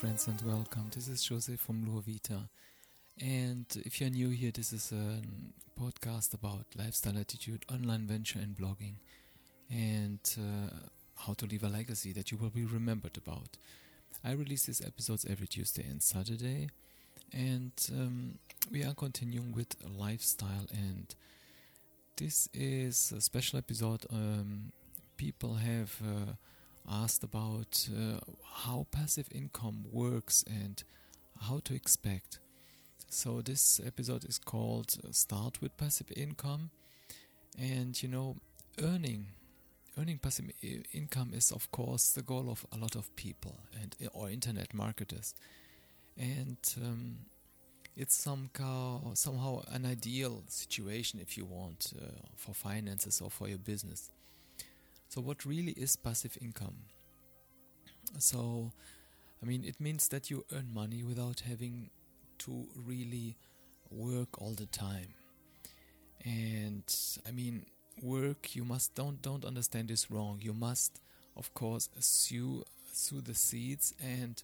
friends, and welcome. This is Jose from Lua Vita. And if you're new here, this is a podcast about lifestyle attitude, online venture, and blogging, and uh, how to leave a legacy that you will be remembered about. I release these episodes every Tuesday and Saturday, and um, we are continuing with lifestyle. And this is a special episode. Um, people have. Uh, asked about uh, how passive income works and how to expect. So, this episode is called uh, Start with Passive Income. And you know, earning earning passive income is of course the goal of a lot of people and or internet marketers and um, it's somehow somehow an ideal situation if you want uh, for finances or for your business so, what really is passive income? So, I mean, it means that you earn money without having to really work all the time. And I mean, work you must don't don't understand this wrong. You must, of course, sow sow the seeds and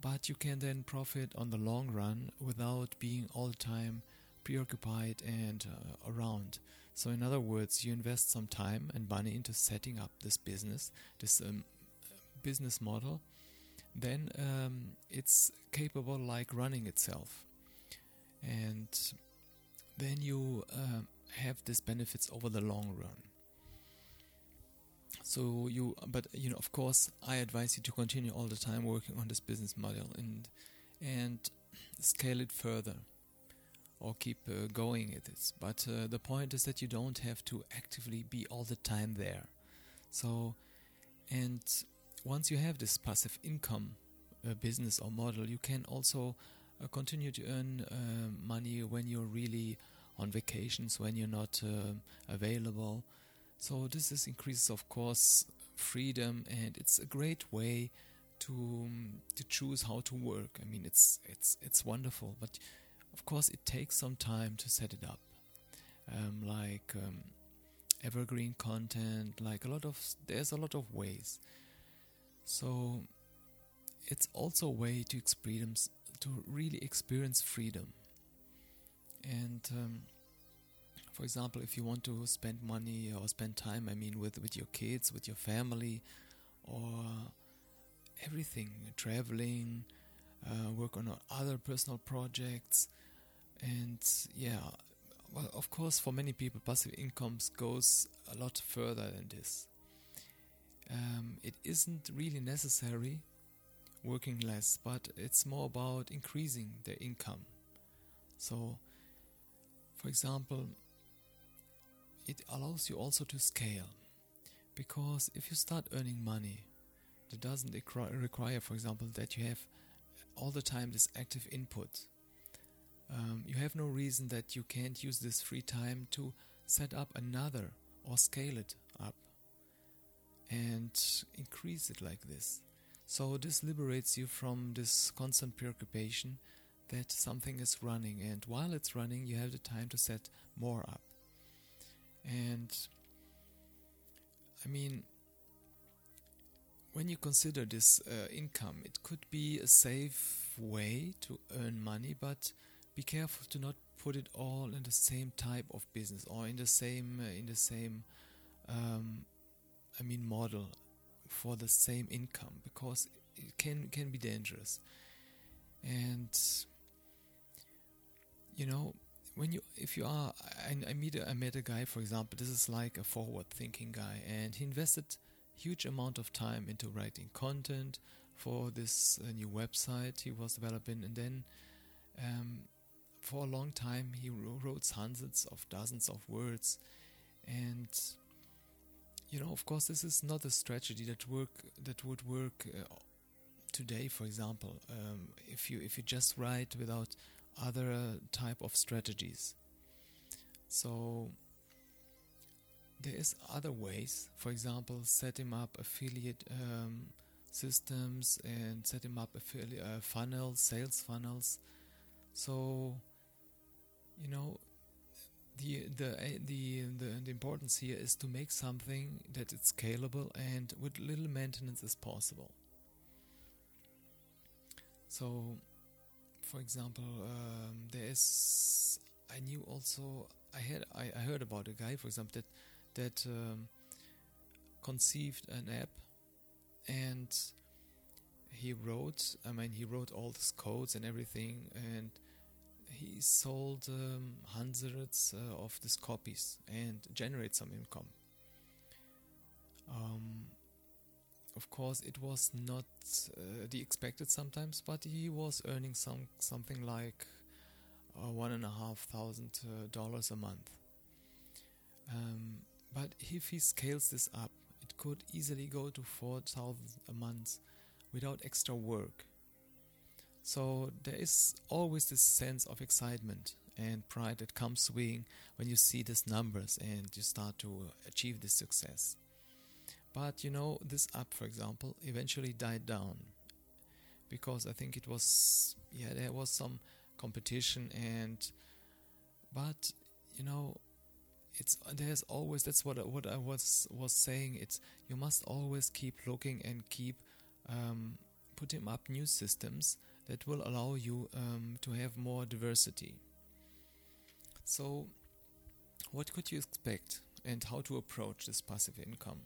but you can then profit on the long run without being all the time preoccupied and uh, around. So, in other words, you invest some time and money into setting up this business, this um, business model, then um, it's capable like running itself. And then you uh, have these benefits over the long run. So you, but you know, of course, I advise you to continue all the time working on this business model and and scale it further or keep uh, going at this. But uh, the point is that you don't have to actively be all the time there. So, and once you have this passive income uh, business or model, you can also uh, continue to earn uh, money when you're really on vacations, when you're not uh, available. So this is increases, of course, freedom, and it's a great way to um, to choose how to work. I mean, it's it's it's wonderful, but of course, it takes some time to set it up, um, like um, evergreen content. Like a lot of there's a lot of ways. So it's also a way to experience to really experience freedom. And um, for example, if you want to spend money or spend time, I mean, with with your kids, with your family, or everything, traveling, uh, work on other personal projects, and yeah, well, of course, for many people, passive incomes goes a lot further than this. Um, it isn't really necessary working less, but it's more about increasing their income. So, for example, it allows you also to scale because if you start earning money, that doesn't require, for example, that you have all the time this active input um, you have no reason that you can't use this free time to set up another or scale it up and increase it like this. So, this liberates you from this constant preoccupation that something is running, and while it's running, you have the time to set more up. And I mean, when you consider this uh, income, it could be a safe way to earn money, but be careful to not put it all in the same type of business or in the same uh, in the same um, I mean model for the same income because it can can be dangerous. And you know when you if you are I, I meet a, I met a guy for example this is like a forward thinking guy and he invested huge amount of time into writing content for this uh, new website he was developing and then um, for a long time he wrote hundreds of dozens of words. And you know of course this is not a strategy that work that would work uh, today for example um, if you if you just write without other uh, type of strategies. So there is other ways for example setting up affiliate um, systems and setting up affiliate uh, funnels sales funnels. So you know the the eh, the the, the importance here is to make something that it's scalable and with little maintenance as possible So, for example, um, there is. I knew also. I had. I, I heard about a guy, for example, that that um, conceived an app, and he wrote. I mean, he wrote all these codes and everything, and he sold um, hundreds uh, of these copies and generate some income. Um, of course, it was not uh, the expected sometimes, but he was earning some something like uh, one and a half thousand dollars a month. Um, but if he scales this up, it could easily go to four thousand a month without extra work. So there is always this sense of excitement and pride that comes swinging when you see these numbers and you start to achieve this success. But you know, this app, for example, eventually died down because I think it was yeah there was some competition and but you know it's there's always that's what what I was was saying it's you must always keep looking and keep um, putting up new systems that will allow you um, to have more diversity. So, what could you expect and how to approach this passive income?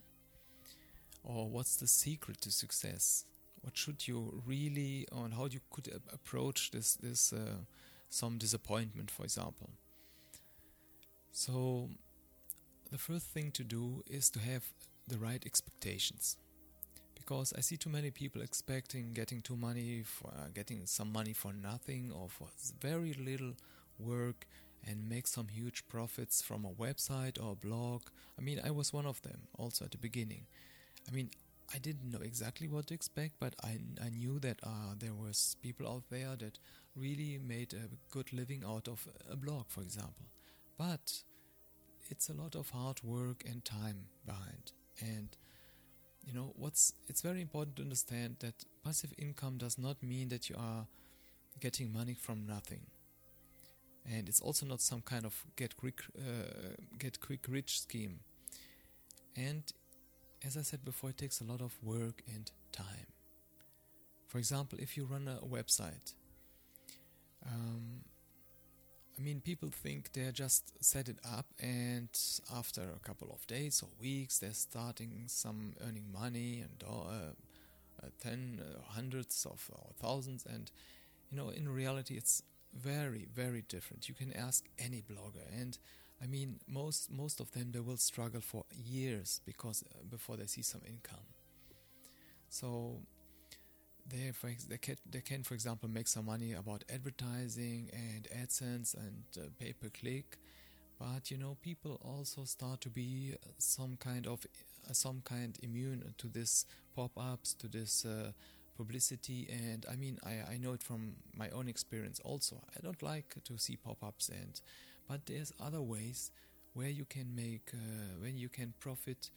Or what's the secret to success? What should you really, and how you could approach this this uh, some disappointment, for example? So, the first thing to do is to have the right expectations because I see too many people expecting getting too money for uh, getting some money for nothing or for very little work and make some huge profits from a website or a blog. I mean, I was one of them also at the beginning. I mean, I didn't know exactly what to expect, but I, I knew that uh, there was people out there that really made a good living out of a blog, for example. But it's a lot of hard work and time behind, and you know what's it's very important to understand that passive income does not mean that you are getting money from nothing. And it's also not some kind of get quick uh, get quick rich scheme. And as i said before it takes a lot of work and time. For example if you run a website um, I mean, people think they're just set it up, and after a couple of days or weeks, they're starting some earning money and uh, uh, ten uh, hundreds of or thousands. And you know, in reality, it's very, very different. You can ask any blogger, and I mean, most most of them they will struggle for years because uh, before they see some income. So they, for they, can, they can, for example, make some money about advertising and AdSense and uh, pay per click. But you know, people also start to be uh, some kind of uh, some kind immune to this pop-ups, to this uh, publicity. And I mean, I, I know it from my own experience. Also, I don't like to see pop-ups, and but there's other ways where you can make uh, when you can profit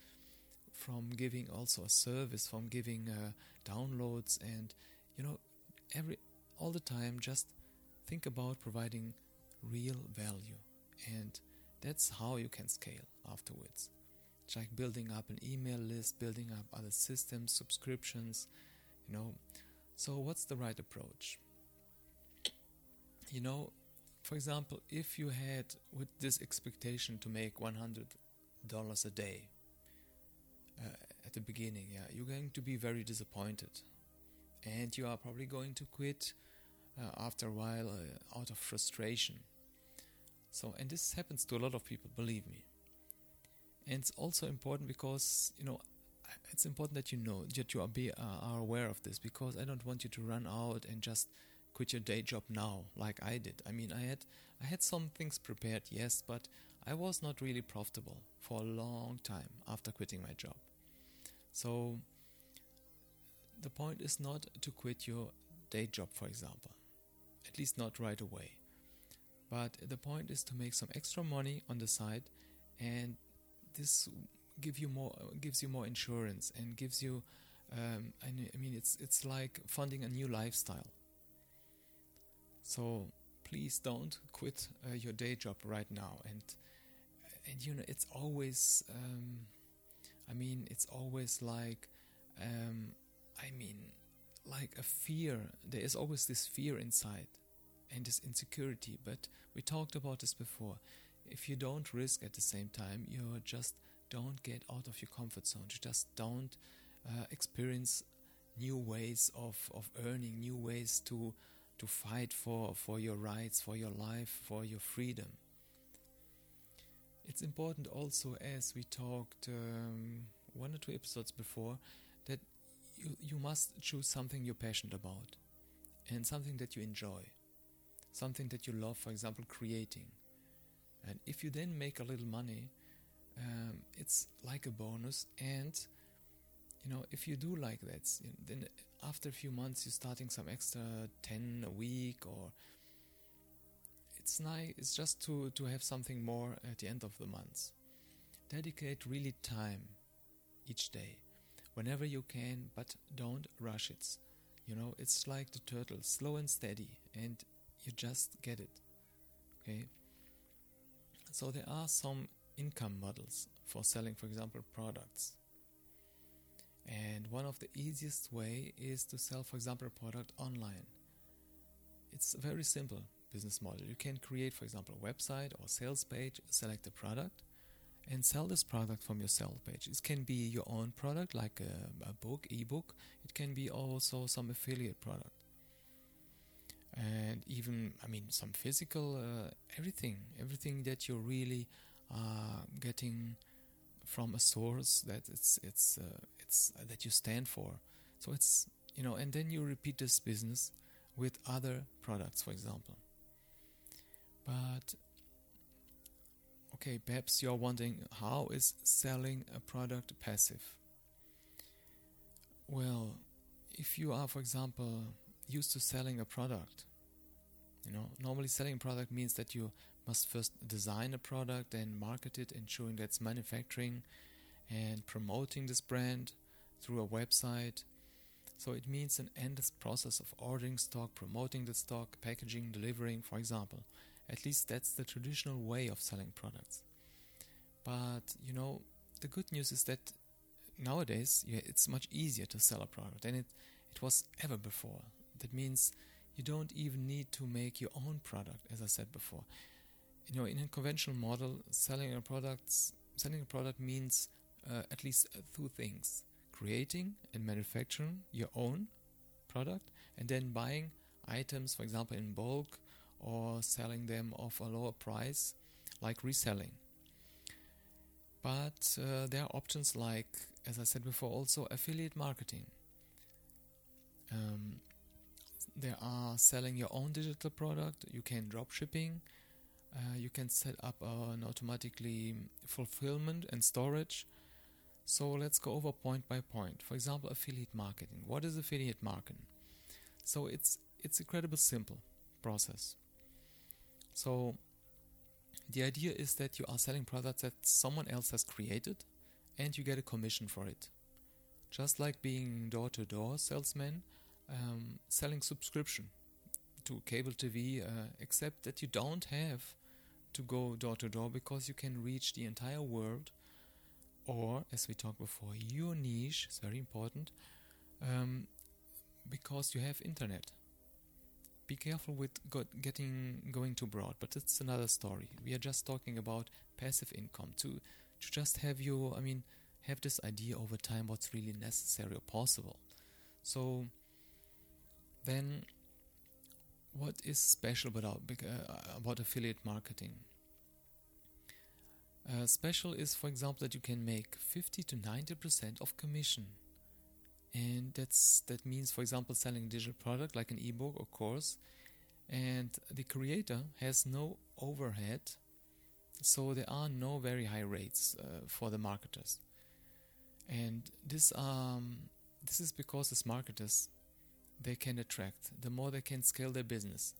from giving also a service, from giving uh, downloads, and you know, every all the time, just think about providing real value, and that's how you can scale afterwards. It's like building up an email list, building up other systems, subscriptions, you know. So, what's the right approach? You know, for example, if you had with this expectation to make $100 a day, uh, at the beginning, yeah, you're going to be very disappointed, and you are probably going to quit uh, after a while uh, out of frustration. So, and this happens to a lot of people, believe me. And it's also important because you know it's important that you know that you are be uh, are aware of this because I don't want you to run out and just quit your day job now like I did. I mean, I had I had some things prepared, yes, but I was not really profitable for a long time after quitting my job. So the point is not to quit your day job, for example, at least not right away. But the point is to make some extra money on the side, and this give you more gives you more insurance and gives you. Um, I mean, it's it's like funding a new lifestyle. So please don't quit uh, your day job right now, and and you know it's always. Um, I mean, it's always like, um, I mean, like a fear. There is always this fear inside and this insecurity. But we talked about this before. If you don't risk at the same time, you just don't get out of your comfort zone. You just don't uh, experience new ways of, of earning, new ways to to fight for, for your rights, for your life, for your freedom. It's important also, as we talked um, one or two episodes before, that you, you must choose something you're passionate about and something that you enjoy, something that you love, for example, creating. And if you then make a little money, um, it's like a bonus. And, you know, if you do like that, then after a few months you're starting some extra 10 a week or it's just to to have something more at the end of the month. Dedicate really time each day whenever you can but don't rush it. You know it's like the turtle slow and steady and you just get it okay? So there are some income models for selling for example products. And one of the easiest way is to sell, for example, a product online. It's very simple business model. You can create, for example, a website or sales page, select a product, and sell this product from your sales page. It can be your own product, like a, a book, ebook. It can be also some affiliate product, and even, I mean, some physical, uh, everything, everything that you're really uh, getting from a source that it's it's uh, it's uh, that you stand for. So it's you know, and then you repeat this business with other products, for example. But okay, perhaps you're wondering how is selling a product passive? Well, if you are, for example, used to selling a product, you know, normally selling a product means that you must first design a product, and market it, ensuring that's manufacturing and promoting this brand through a website. So it means an endless process of ordering stock, promoting the stock, packaging, delivering, for example. At least that's the traditional way of selling products. But you know, the good news is that nowadays yeah, it's much easier to sell a product than it, it was ever before. That means you don't even need to make your own product, as I said before. You know, in a conventional model, selling a product, selling a product means uh, at least uh, two things creating and manufacturing your own product and then buying items, for example, in bulk or selling them off a lower price, like reselling. But uh, there are options like, as I said before, also affiliate marketing. Um, there are selling your own digital product. You can drop shipping. Uh, you can set up an automatically fulfillment and storage so let's go over point by point. For example, affiliate marketing. What is affiliate marketing? So it's it's incredibly simple process. So the idea is that you are selling products that someone else has created and you get a commission for it. Just like being door to door salesman, um, selling subscription to cable TV, uh, except that you don't have to go door to door because you can reach the entire world or as we talked before your niche is very important um, because you have internet be careful with getting going too broad but it's another story. We are just talking about passive income to to just have you i mean have this idea over time what's really necessary or possible. So then what is special about uh, about affiliate marketing? Uh, special is, for example, that you can make 50 to 90% of commission. And that's that means, for example, selling a digital product like an ebook or course, and the creator has no overhead, so there are no very high rates uh, for the marketers. And this um this is because as marketers they can attract the more they can scale their business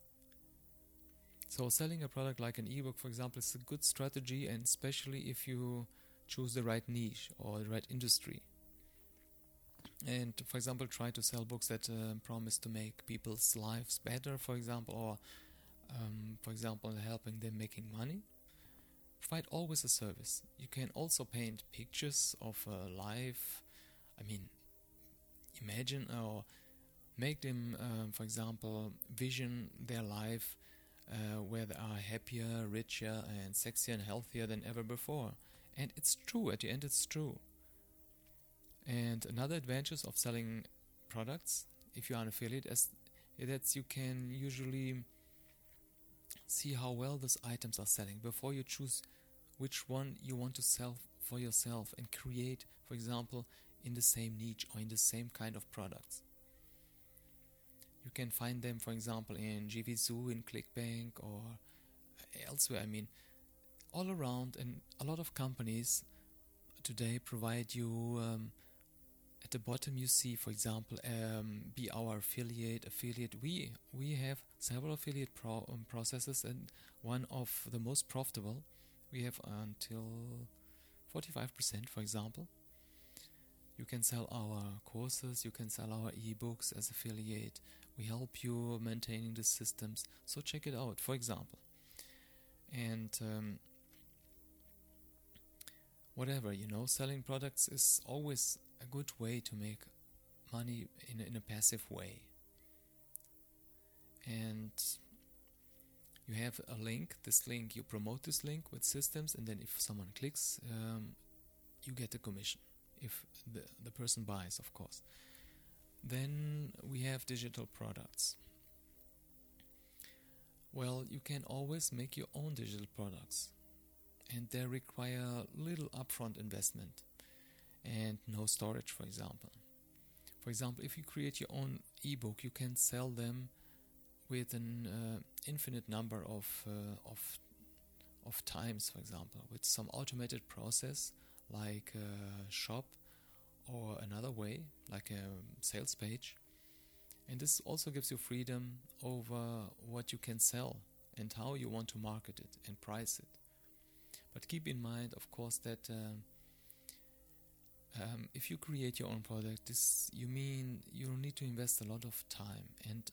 so selling a product like an ebook, for example, is a good strategy, and especially if you choose the right niche or the right industry. And for example, try to sell books that uh, promise to make people's lives better, for example, or um, for example, helping them making money. Provide always a service. You can also paint pictures of a life. I mean, imagine or make them, um, for example, vision their life uh, where they are happier, richer, and sexier and healthier than ever before. And it's true, at the end, it's true. And another advantage of selling products, if you are an affiliate, is that you can usually see how well those items are selling before you choose which one you want to sell for yourself and create, for example, in the same niche or in the same kind of products. You can find them, for example, in JVZoo, in ClickBank, or elsewhere. I mean, all around, and a lot of companies today provide you. Um, at the bottom, you see, for example, um, be our affiliate. Affiliate. We we have several affiliate pro- um, processes, and one of the most profitable. We have until 45%, for example. You can sell our courses, you can sell our ebooks as affiliate. We help you maintaining the systems. So check it out, for example. And um, whatever, you know, selling products is always a good way to make money in a, in a passive way. And you have a link. This link, you promote this link with systems, and then if someone clicks, um, you get a commission. If the, the person buys, of course. Then we have digital products. Well, you can always make your own digital products, and they require little upfront investment and no storage, for example. For example, if you create your own ebook, you can sell them with an uh, infinite number of uh, of of times, for example, with some automated process like a shop or another way, like a sales page. And this also gives you freedom over what you can sell and how you want to market it and price it. But keep in mind, of course, that um, um, if you create your own product, this you mean you need to invest a lot of time and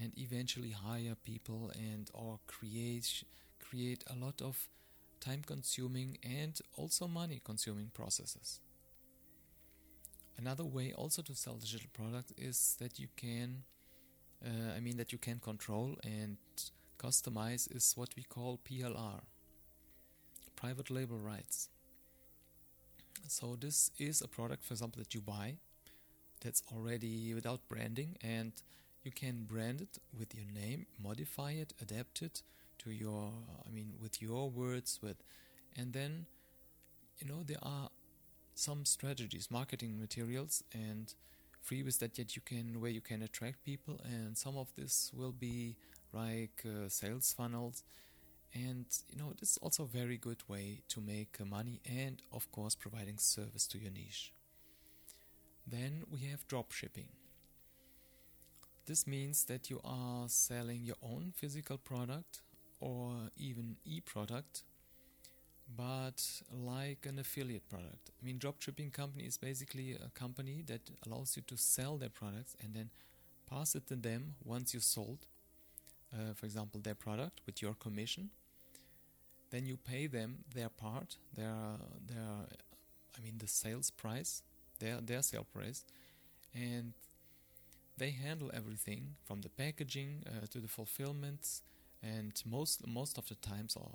and eventually hire people and or create create a lot of time consuming and also money consuming processes. Another way also to sell digital products is that you can, uh, I mean, that you can control and customize is what we call PLR, private label rights. So this is a product, for example, that you buy that's already without branding and you can brand it with your name, modify it, adapt it to your, I mean, with your words, with, and then, you know, there are some strategies, marketing materials, and freebies that yet you can where you can attract people, and some of this will be like uh, sales funnels, and you know this is also a very good way to make money, and of course providing service to your niche. Then we have drop shipping. This means that you are selling your own physical product or even e product but like an affiliate product. I mean, dropshipping company is basically a company that allows you to sell their products and then pass it to them once you sold, uh, for example, their product with your commission. Then you pay them their part, their their, I mean, the sales price, their their sale price, and they handle everything from the packaging uh, to the fulfillments. And most most of the times, or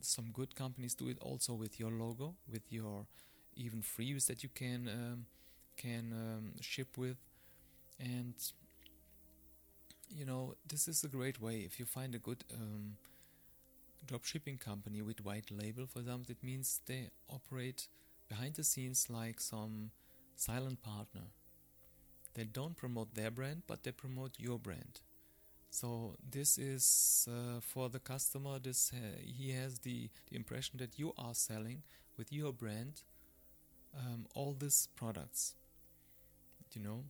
some good companies do it also with your logo, with your even freebies that you can um, can um, ship with, and you know this is a great way if you find a good um, drop shipping company with white label, for example. It means they operate behind the scenes like some silent partner. They don't promote their brand, but they promote your brand. So this is uh, for the customer. This uh, he has the, the impression that you are selling with your brand um, all these products. You know.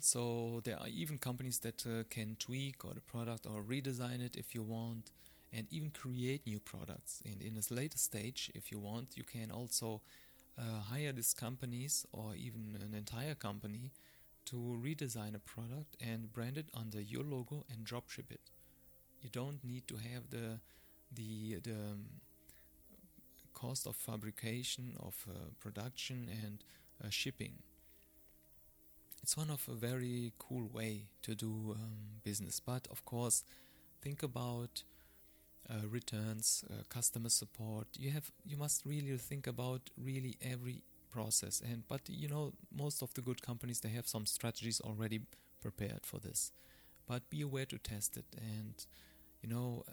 So there are even companies that uh, can tweak or the product or redesign it if you want, and even create new products. And in a later stage, if you want, you can also uh, hire these companies or even an entire company to redesign a product and brand it under your logo and dropship it. You don't need to have the the the um, cost of fabrication, of uh, production, and uh, shipping. It's one of a very cool way to do um, business. But of course, think about uh, returns, uh, customer support. You have you must really think about really every process. And but you know most of the good companies they have some strategies already prepared for this. But be aware to test it and you know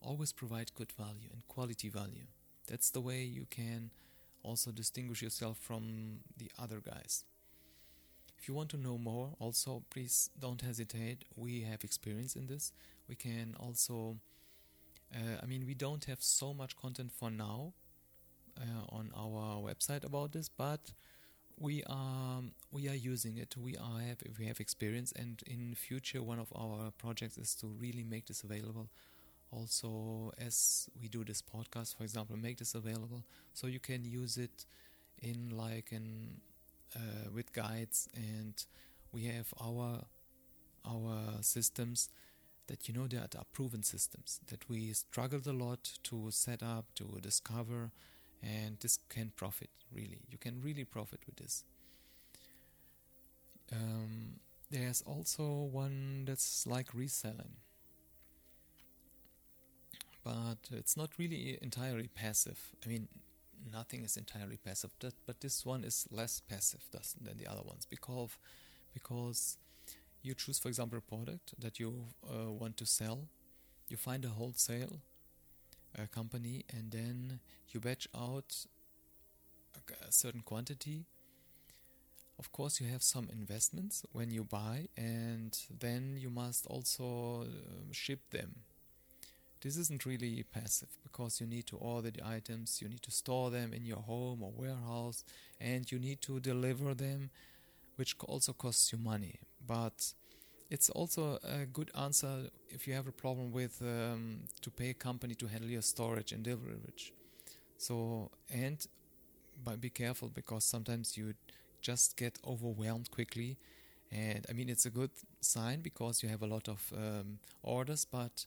always provide good value and quality value. That's the way you can also distinguish yourself from the other guys. If you want to know more, also please don't hesitate. We have experience in this. We can also, uh, I mean, we don't have so much content for now uh, on our website about this, but we are we are using it. We are have we have experience, and in future, one of our projects is to really make this available also as we do this podcast for example make this available so you can use it in like in uh, with guides and we have our our systems that you know that are proven systems that we struggled a lot to set up to discover and this can profit really you can really profit with this um, there's also one that's like reselling but it's not really entirely passive. I mean, nothing is entirely passive, but this one is less passive than the other ones because because you choose, for example, a product that you uh, want to sell, you find a wholesale uh, company, and then you batch out a, certain quantity. Of course, you have some investments when you buy, and then you must also uh, ship them this isn't really passive because you need to order the items, you need to store them in your home or warehouse, and you need to deliver them, which also costs you money. But it's also a good answer if you have a problem with um, to pay a company to handle your storage and delivery. So and but be careful because sometimes you just get overwhelmed quickly. And I mean, it's a good sign because you have a lot of um, orders, but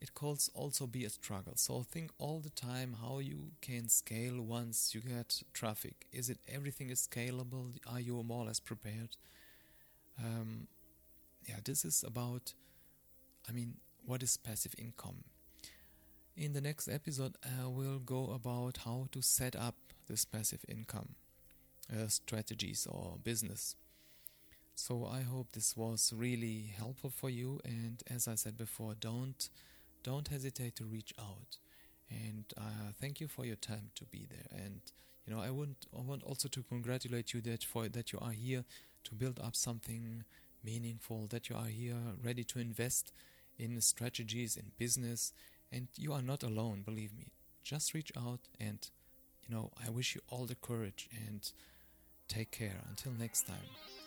it could also be a struggle. So think all the time how you can scale once you get traffic. Is it everything is scalable? Are you more or less prepared? Um, yeah, this is about. I mean, what is passive income? In the next episode, I will go about how to set up this passive income uh, strategies or business. So I hope this was really helpful for you. And as I said before, don't don't hesitate to reach out. And uh, thank you for your time to be there. And you know, I want I want also to congratulate you that for that you are here to build up something meaningful. That you are here ready to invest in strategies in business, and you are not alone. Believe me. Just reach out, and you know, I wish you all the courage and take care. Until next time.